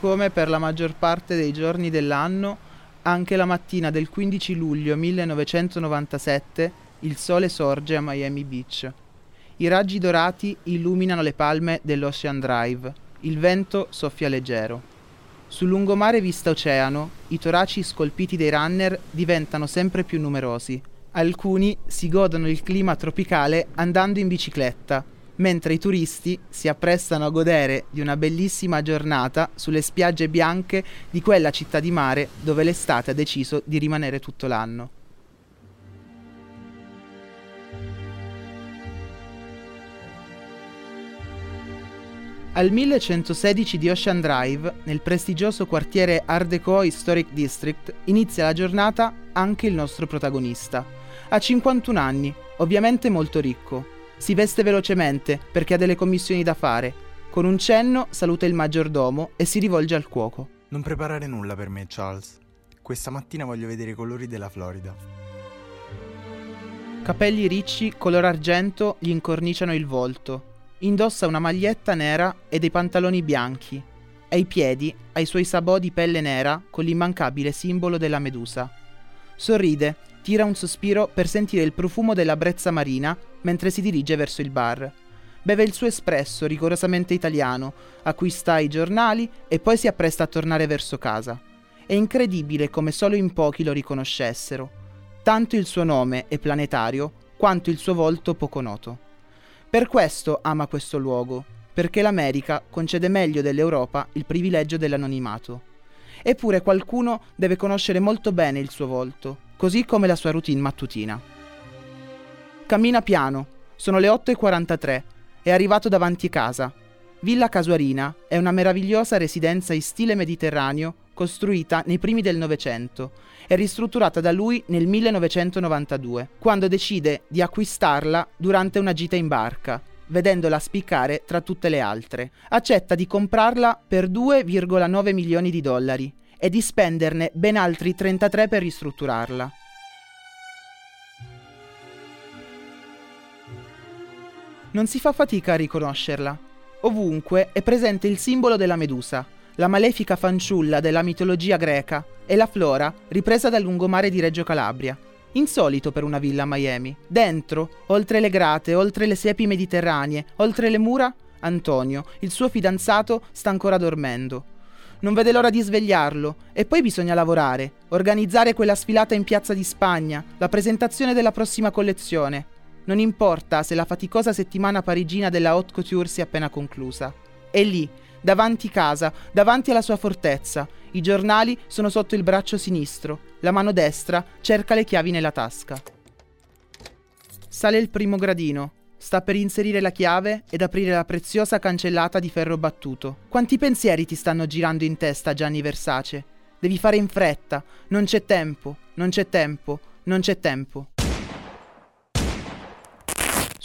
come per la maggior parte dei giorni dell'anno, anche la mattina del 15 luglio 1997 il sole sorge a Miami Beach. I raggi dorati illuminano le palme dell'Ocean Drive, il vento soffia leggero. Sul lungomare vista oceano, i toraci scolpiti dei runner diventano sempre più numerosi. Alcuni si godono il clima tropicale andando in bicicletta, mentre i turisti si apprestano a godere di una bellissima giornata sulle spiagge bianche di quella città di mare dove l'estate ha deciso di rimanere tutto l'anno. Al 1116 di Ocean Drive, nel prestigioso quartiere Art Deco Historic District, inizia la giornata anche il nostro protagonista. Ha 51 anni, ovviamente molto ricco. Si veste velocemente perché ha delle commissioni da fare. Con un cenno saluta il maggiordomo e si rivolge al cuoco. Non preparare nulla per me, Charles. Questa mattina voglio vedere i colori della Florida. Capelli ricci color argento gli incorniciano il volto Indossa una maglietta nera e dei pantaloni bianchi. Ai piedi ha i suoi sabò di pelle nera con l'immancabile simbolo della medusa. Sorride, tira un sospiro per sentire il profumo della brezza marina mentre si dirige verso il bar. Beve il suo espresso rigorosamente italiano, acquista i giornali e poi si appresta a tornare verso casa. È incredibile come solo in pochi lo riconoscessero. Tanto il suo nome è planetario quanto il suo volto poco noto. Per questo ama questo luogo, perché l'America concede meglio dell'Europa il privilegio dell'anonimato. Eppure qualcuno deve conoscere molto bene il suo volto, così come la sua routine mattutina. Cammina piano, sono le 8.43, è arrivato davanti casa. Villa Casuarina è una meravigliosa residenza in stile mediterraneo costruita nei primi del Novecento e ristrutturata da lui nel 1992, quando decide di acquistarla durante una gita in barca, vedendola spiccare tra tutte le altre. Accetta di comprarla per 2,9 milioni di dollari e di spenderne ben altri 33 per ristrutturarla. Non si fa fatica a riconoscerla. Ovunque è presente il simbolo della Medusa, la malefica fanciulla della mitologia greca e la flora ripresa dal lungomare di Reggio Calabria. Insolito per una villa a Miami. Dentro, oltre le grate, oltre le siepi mediterranee, oltre le mura, Antonio, il suo fidanzato, sta ancora dormendo. Non vede l'ora di svegliarlo e poi bisogna lavorare, organizzare quella sfilata in piazza di Spagna, la presentazione della prossima collezione. Non importa se la faticosa settimana parigina della haute couture sia appena conclusa. È lì, davanti casa, davanti alla sua fortezza. I giornali sono sotto il braccio sinistro, la mano destra cerca le chiavi nella tasca. Sale il primo gradino, sta per inserire la chiave ed aprire la preziosa cancellata di ferro battuto. Quanti pensieri ti stanno girando in testa, Gianni Versace? Devi fare in fretta, non c'è tempo, non c'è tempo, non c'è tempo.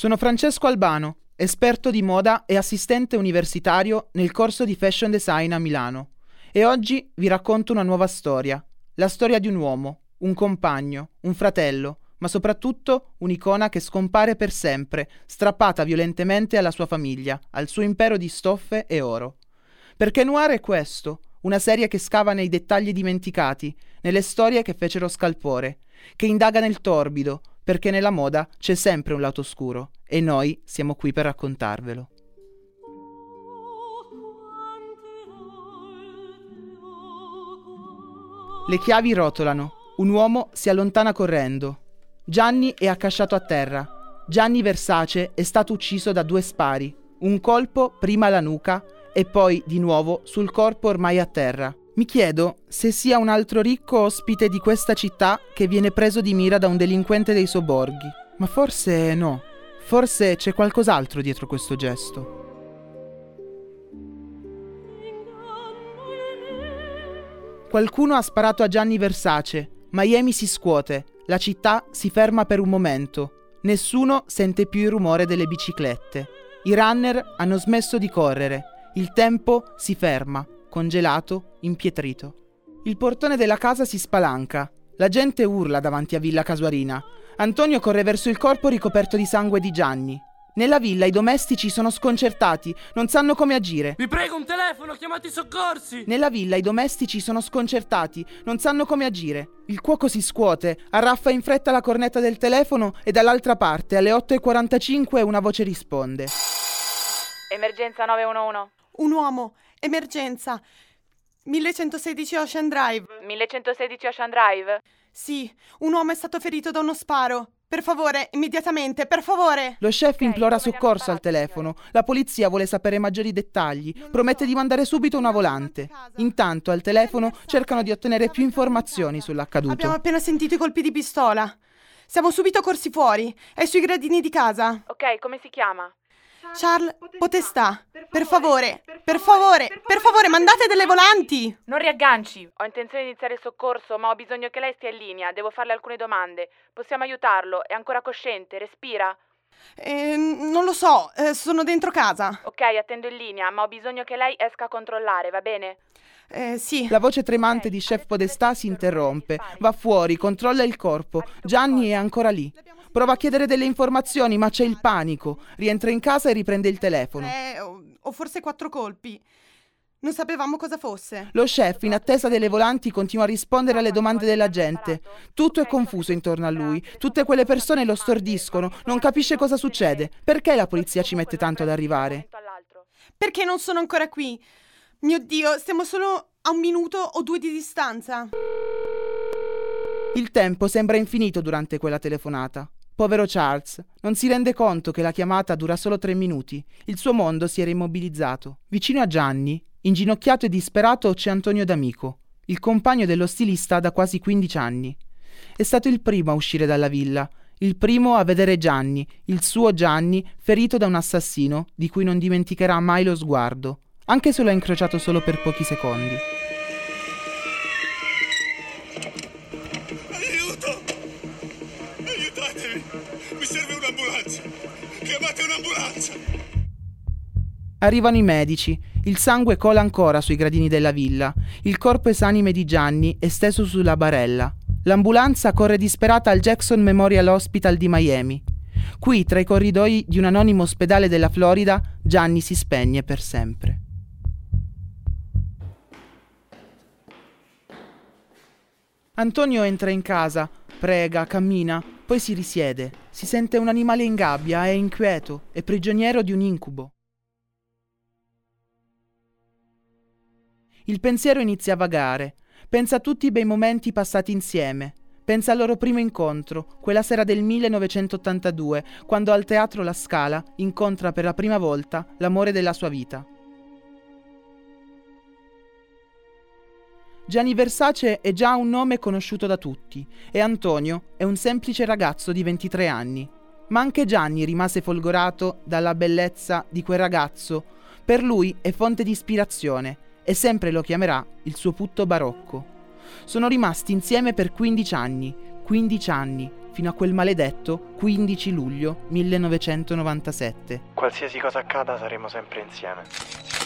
Sono Francesco Albano, esperto di moda e assistente universitario nel corso di fashion design a Milano. E oggi vi racconto una nuova storia, la storia di un uomo, un compagno, un fratello, ma soprattutto un'icona che scompare per sempre, strappata violentemente alla sua famiglia, al suo impero di stoffe e oro. Perché Noir è questo, una serie che scava nei dettagli dimenticati, nelle storie che fecero scalpore, che indaga nel torbido, perché nella moda c'è sempre un lato oscuro e noi siamo qui per raccontarvelo. Le chiavi rotolano, un uomo si allontana correndo. Gianni è accasciato a terra. Gianni Versace è stato ucciso da due spari, un colpo prima alla nuca e poi di nuovo sul corpo ormai a terra. Mi chiedo se sia un altro ricco ospite di questa città che viene preso di mira da un delinquente dei sobborghi. Ma forse no. Forse c'è qualcos'altro dietro questo gesto. Qualcuno ha sparato a Gianni Versace. Miami si scuote. La città si ferma per un momento. Nessuno sente più il rumore delle biciclette. I runner hanno smesso di correre. Il tempo si ferma congelato, impietrito. Il portone della casa si spalanca. La gente urla davanti a Villa Casuarina. Antonio corre verso il corpo ricoperto di sangue di Gianni. Nella villa i domestici sono sconcertati, non sanno come agire. Vi prego un telefono, chiamate i soccorsi! Nella villa i domestici sono sconcertati, non sanno come agire. Il cuoco si scuote, arraffa in fretta la cornetta del telefono e dall'altra parte, alle 8.45, una voce risponde. Emergenza 911. Un uomo, emergenza. 1116 Ocean Drive. 1116 Ocean Drive. Sì, un uomo è stato ferito da uno sparo. Per favore, immediatamente, per favore. Lo chef Ok, implora soccorso al telefono. La polizia vuole sapere maggiori dettagli. Promette so. di mandare subito una volante. Intanto al telefono cercano di ottenere più informazioni sull'accaduto. Abbiamo appena sentito i colpi di pistola. Siamo subito corsi fuori. È sui gradini di casa. Ok, come si chiama? Charles, potestà. Per favore, per favore, per favore, mandate delle volanti. Non riagganci. Ho intenzione di iniziare il soccorso, ma ho bisogno che lei stia in linea. Devo farle alcune domande. Possiamo aiutarlo? È ancora cosciente? Respira? Eh, non lo so, eh, sono dentro casa. Ok, attendo in linea, ma ho bisogno che lei esca a controllare, va bene? Eh, sì. La voce tremante di chef Podestà si interrompe. Va fuori, controlla il corpo. Gianni è ancora lì. Prova a chiedere delle informazioni, ma c'è il panico. Rientra in casa e riprende il telefono. O, o forse quattro colpi. Non sapevamo cosa fosse. Lo chef, in attesa delle volanti, continua a rispondere alle domande della gente. Tutto è confuso intorno a lui. Tutte quelle persone lo stordiscono. Non capisce cosa succede. Perché la polizia ci mette tanto ad arrivare? Perché non sono ancora qui? Mio Dio, stiamo solo a un minuto o due di distanza. Il tempo sembra infinito durante quella telefonata. Povero Charles, non si rende conto che la chiamata dura solo tre minuti. Il suo mondo si era immobilizzato. Vicino a Gianni, inginocchiato e disperato, c'è Antonio D'Amico, il compagno dello stilista da quasi 15 anni. È stato il primo a uscire dalla villa, il primo a vedere Gianni, il suo Gianni, ferito da un assassino di cui non dimenticherà mai lo sguardo, anche se lo ha incrociato solo per pochi secondi. Aiuto! Aiutatemi! Mi serve un'ambulanza! Chiamate un'ambulanza! Arrivano i medici. Il sangue cola ancora sui gradini della villa. Il corpo esanime di Gianni è steso sulla barella. L'ambulanza corre disperata al Jackson Memorial Hospital di Miami. Qui, tra i corridoi di un anonimo ospedale della Florida, Gianni si spegne per sempre. Antonio entra in casa, prega, cammina, poi si risiede. Si sente un animale in gabbia, è inquieto, è prigioniero di un incubo. Il pensiero inizia a vagare. Pensa a tutti i bei momenti passati insieme. Pensa al loro primo incontro, quella sera del 1982, quando al teatro La Scala incontra per la prima volta l'amore della sua vita. Gianni Versace è già un nome conosciuto da tutti e Antonio è un semplice ragazzo di 23 anni. Ma anche Gianni rimase folgorato dalla bellezza di quel ragazzo. Per lui è fonte di ispirazione e sempre lo chiamerà il suo putto barocco. Sono rimasti insieme per 15 anni, 15 anni, fino a quel maledetto 15 luglio 1997. Qualsiasi cosa accada saremo sempre insieme.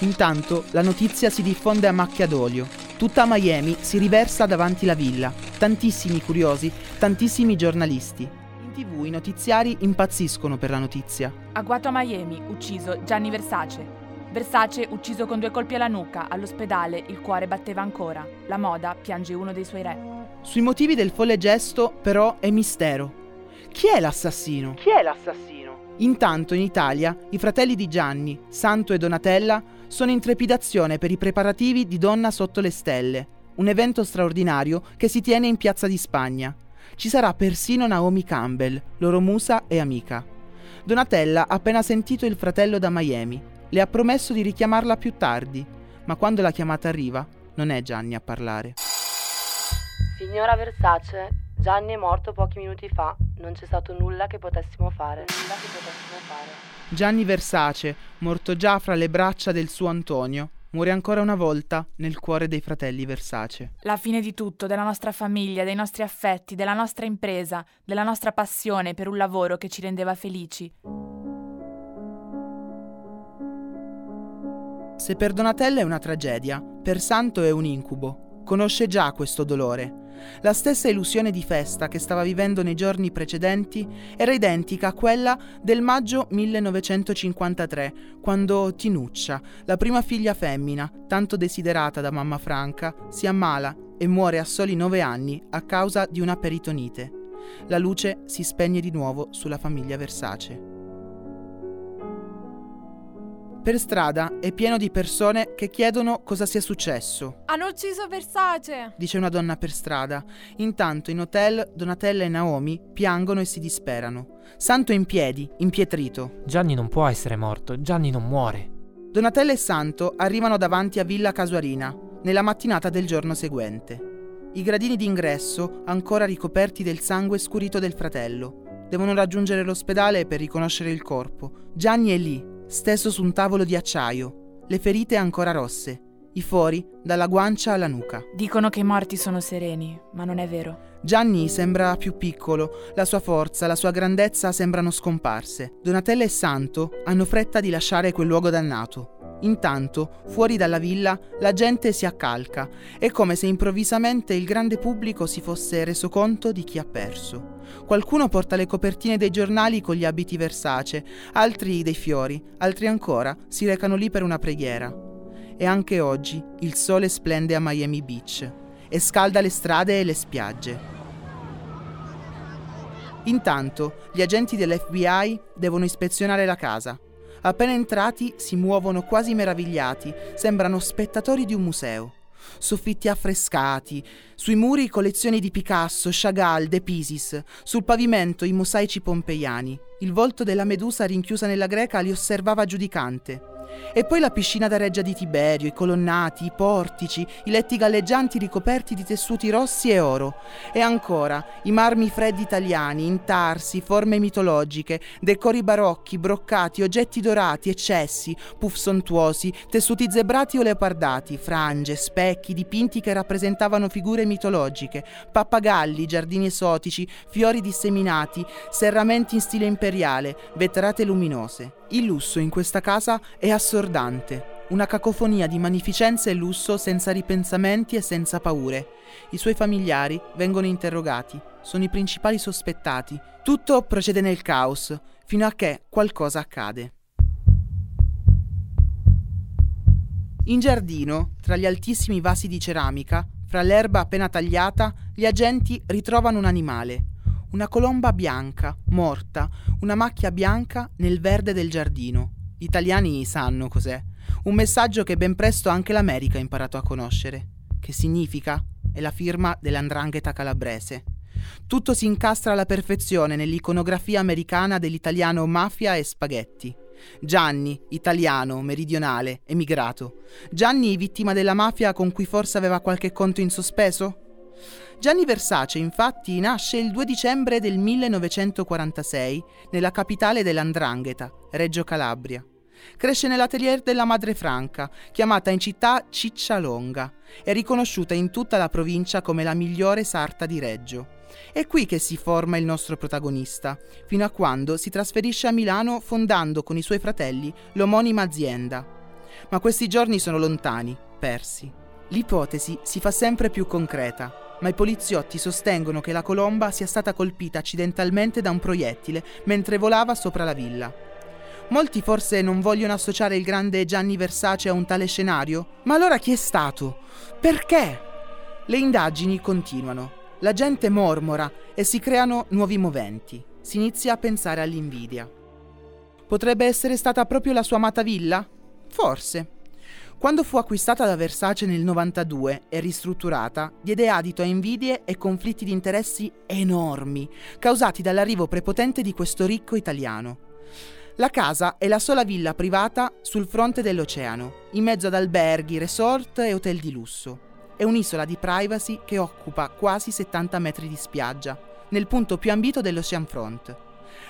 Intanto la notizia si diffonde a macchia d'olio. Tutta Miami si riversa davanti la villa. Tantissimi curiosi, tantissimi giornalisti. In tv i notiziari impazziscono per la notizia. Agguato a Miami, ucciso Gianni Versace. Versace ucciso con due colpi alla nuca, all'ospedale il cuore batteva ancora. La moda piange uno dei suoi re. Sui motivi del folle gesto, però, è mistero. Chi è l'assassino? Chi è l'assassino? Intanto in Italia i fratelli di Gianni, Santo e Donatella, sono in trepidazione per i preparativi di Donna sotto le stelle, un evento straordinario che si tiene in Piazza di Spagna. Ci sarà persino Naomi Campbell, loro musa e amica. Donatella ha appena sentito il fratello da Miami. Le ha promesso di richiamarla più tardi, ma quando la chiamata arriva, non è Gianni a parlare. Signora Versace, Gianni è morto pochi minuti fa. Non c'è stato nulla che potessimo fare. Nulla che potessimo fare. Gianni Versace, morto già fra le braccia del suo Antonio, muore ancora una volta nel cuore dei fratelli Versace. La fine di tutto, della nostra famiglia, dei nostri affetti, della nostra impresa, della nostra passione per un lavoro che ci rendeva felici. Se per Donatella è una tragedia, per Santo è un incubo. Conosce già questo dolore. La stessa illusione di festa che stava vivendo nei giorni precedenti era identica a quella del maggio 1953, quando Tinuccia, la prima figlia femmina, tanto desiderata da mamma Franca, si ammala e muore a soli nove anni a causa di una peritonite. La luce si spegne di nuovo sulla famiglia Versace. Per strada è pieno di persone che chiedono cosa sia successo. Hanno ucciso Versace! Dice una donna per strada. Intanto in hotel Donatella e Naomi piangono e si disperano. Santo è in piedi, impietrito. Gianni non può essere morto, Gianni non muore. Donatella e Santo arrivano davanti a Villa Casuarina nella mattinata del giorno seguente. I gradini d'ingresso ancora ricoperti del sangue scurito del fratello. Devono raggiungere l'ospedale per riconoscere il corpo. Gianni è lì, steso su un tavolo di acciaio, le ferite ancora rosse, i fori dalla guancia alla nuca. Dicono che i morti sono sereni, ma non è vero. Gianni sembra più piccolo, la sua forza, la sua grandezza sembrano scomparse. Donatella e Santo hanno fretta di lasciare quel luogo dannato. Intanto, fuori dalla villa, la gente si accalca. È come se improvvisamente il grande pubblico si fosse reso conto di chi ha perso. Qualcuno porta le copertine dei giornali con gli abiti Versace, altri dei fiori, altri ancora si recano lì per una preghiera. E anche oggi il sole splende a Miami Beach e scalda le strade e le spiagge. Intanto, gli agenti dell'FBI devono ispezionare la casa. Appena entrati si muovono quasi meravigliati, sembrano spettatori di un museo. Soffitti affrescati, sui muri collezioni di Picasso, Chagall, De Pisis, sul pavimento i mosaici pompeiani. Il volto della Medusa rinchiusa nella greca li osservava giudicante. E poi la piscina da reggia di Tiberio, i colonnati, i portici, i letti galleggianti ricoperti di tessuti rossi e oro. E ancora i marmi freddi italiani, intarsi, forme mitologiche, decori barocchi, broccati, oggetti dorati, eccessi, puff sontuosi, tessuti zebrati o leopardati, frange, specchi, dipinti che rappresentavano figure mitologiche, pappagalli, giardini esotici, fiori disseminati, serramenti in stile imperiale, vetrate luminose. Il lusso in questa casa è assordante, una cacofonia di magnificenza e lusso senza ripensamenti e senza paure. I suoi familiari vengono interrogati, sono i principali sospettati. Tutto procede nel caos, fino a che qualcosa accade. In giardino, tra gli altissimi vasi di ceramica, fra l'erba appena tagliata, gli agenti ritrovano un animale, una colomba bianca, morta, una macchia bianca nel verde del giardino. Gli italiani sanno cos'è. Un messaggio che ben presto anche l'America ha imparato a conoscere. Che significa? È la firma dell'andrangheta calabrese. Tutto si incastra alla perfezione nell'iconografia americana dell'italiano mafia e spaghetti. Gianni, italiano, meridionale, emigrato. Gianni, vittima della mafia con cui forse aveva qualche conto in sospeso? Gianni Versace infatti nasce il 2 dicembre del 1946 nella capitale dell'Andrangheta, Reggio Calabria. Cresce nell'atelier della madre Franca, chiamata in città Ciccialonga, e riconosciuta in tutta la provincia come la migliore sarta di Reggio. È qui che si forma il nostro protagonista, fino a quando si trasferisce a Milano fondando con i suoi fratelli l'omonima azienda. Ma questi giorni sono lontani, persi. L'ipotesi si fa sempre più concreta ma i poliziotti sostengono che la colomba sia stata colpita accidentalmente da un proiettile mentre volava sopra la villa. Molti forse non vogliono associare il grande Gianni Versace a un tale scenario? Ma allora chi è stato? Perché? Le indagini continuano. La gente mormora e si creano nuovi moventi. Si inizia a pensare all'invidia. Potrebbe essere stata proprio la sua amata villa? Forse. Quando fu acquistata da Versace nel 92 e ristrutturata, diede adito a invidie e conflitti di interessi enormi, causati dall'arrivo prepotente di questo ricco italiano. La casa è la sola villa privata sul fronte dell'oceano, in mezzo ad alberghi, resort e hotel di lusso. È un'isola di privacy che occupa quasi 70 metri di spiaggia, nel punto più ambito dell'Oceanfront.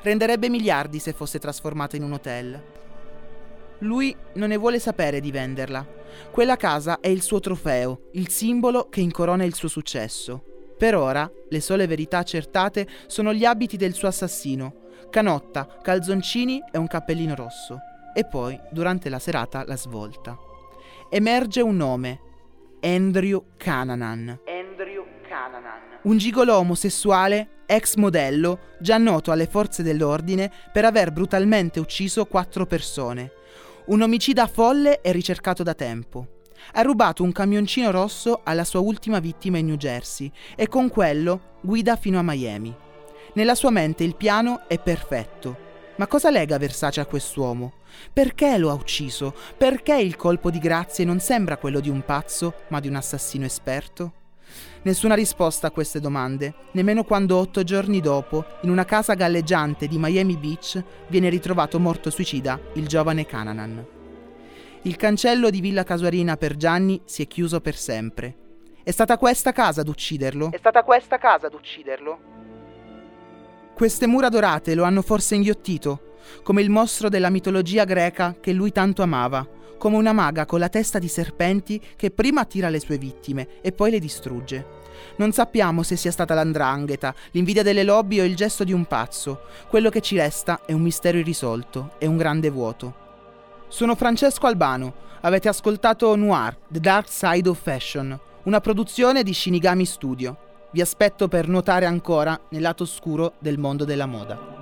Renderebbe miliardi se fosse trasformata in un hotel. Lui non ne vuole sapere di venderla. Quella casa è il suo trofeo, il simbolo che incorona il suo successo. Per ora, le sole verità accertate sono gli abiti del suo assassino, canotta, calzoncini e un cappellino rosso. E poi, durante la serata, la svolta. Emerge un nome, Andrew Cananan. Andrew Cananan. Un gigolo omosessuale, ex modello, già noto alle forze dell'ordine per aver brutalmente ucciso quattro persone. Un omicida folle e ricercato da tempo. Ha rubato un camioncino rosso alla sua ultima vittima in New Jersey e con quello guida fino a Miami. Nella sua mente il piano è perfetto. Ma cosa lega Versace a quest'uomo? Perché lo ha ucciso? Perché il colpo di grazie non sembra quello di un pazzo, ma di un assassino esperto? Nessuna risposta a queste domande, nemmeno quando otto giorni dopo, in una casa galleggiante di Miami Beach, viene ritrovato morto suicida il giovane Cananan. Il cancello di Villa Casuarina per Gianni si è chiuso per sempre. È stata questa casa ad ucciderlo? È stata questa casa ad ucciderlo? Queste mura dorate lo hanno forse inghiottito, come il mostro della mitologia greca che lui tanto amava, come una maga con la testa di serpenti che prima attira le sue vittime e poi le distrugge. Non sappiamo se sia stata l'andrangheta, l'invidia delle lobby o il gesto di un pazzo. Quello che ci resta è un mistero irrisolto e un grande vuoto. Sono Francesco Albano. Avete ascoltato Noir, The Dark Side of Fashion, una produzione di Shinigami Studio. Vi aspetto per nuotare ancora nel lato oscuro del mondo della moda.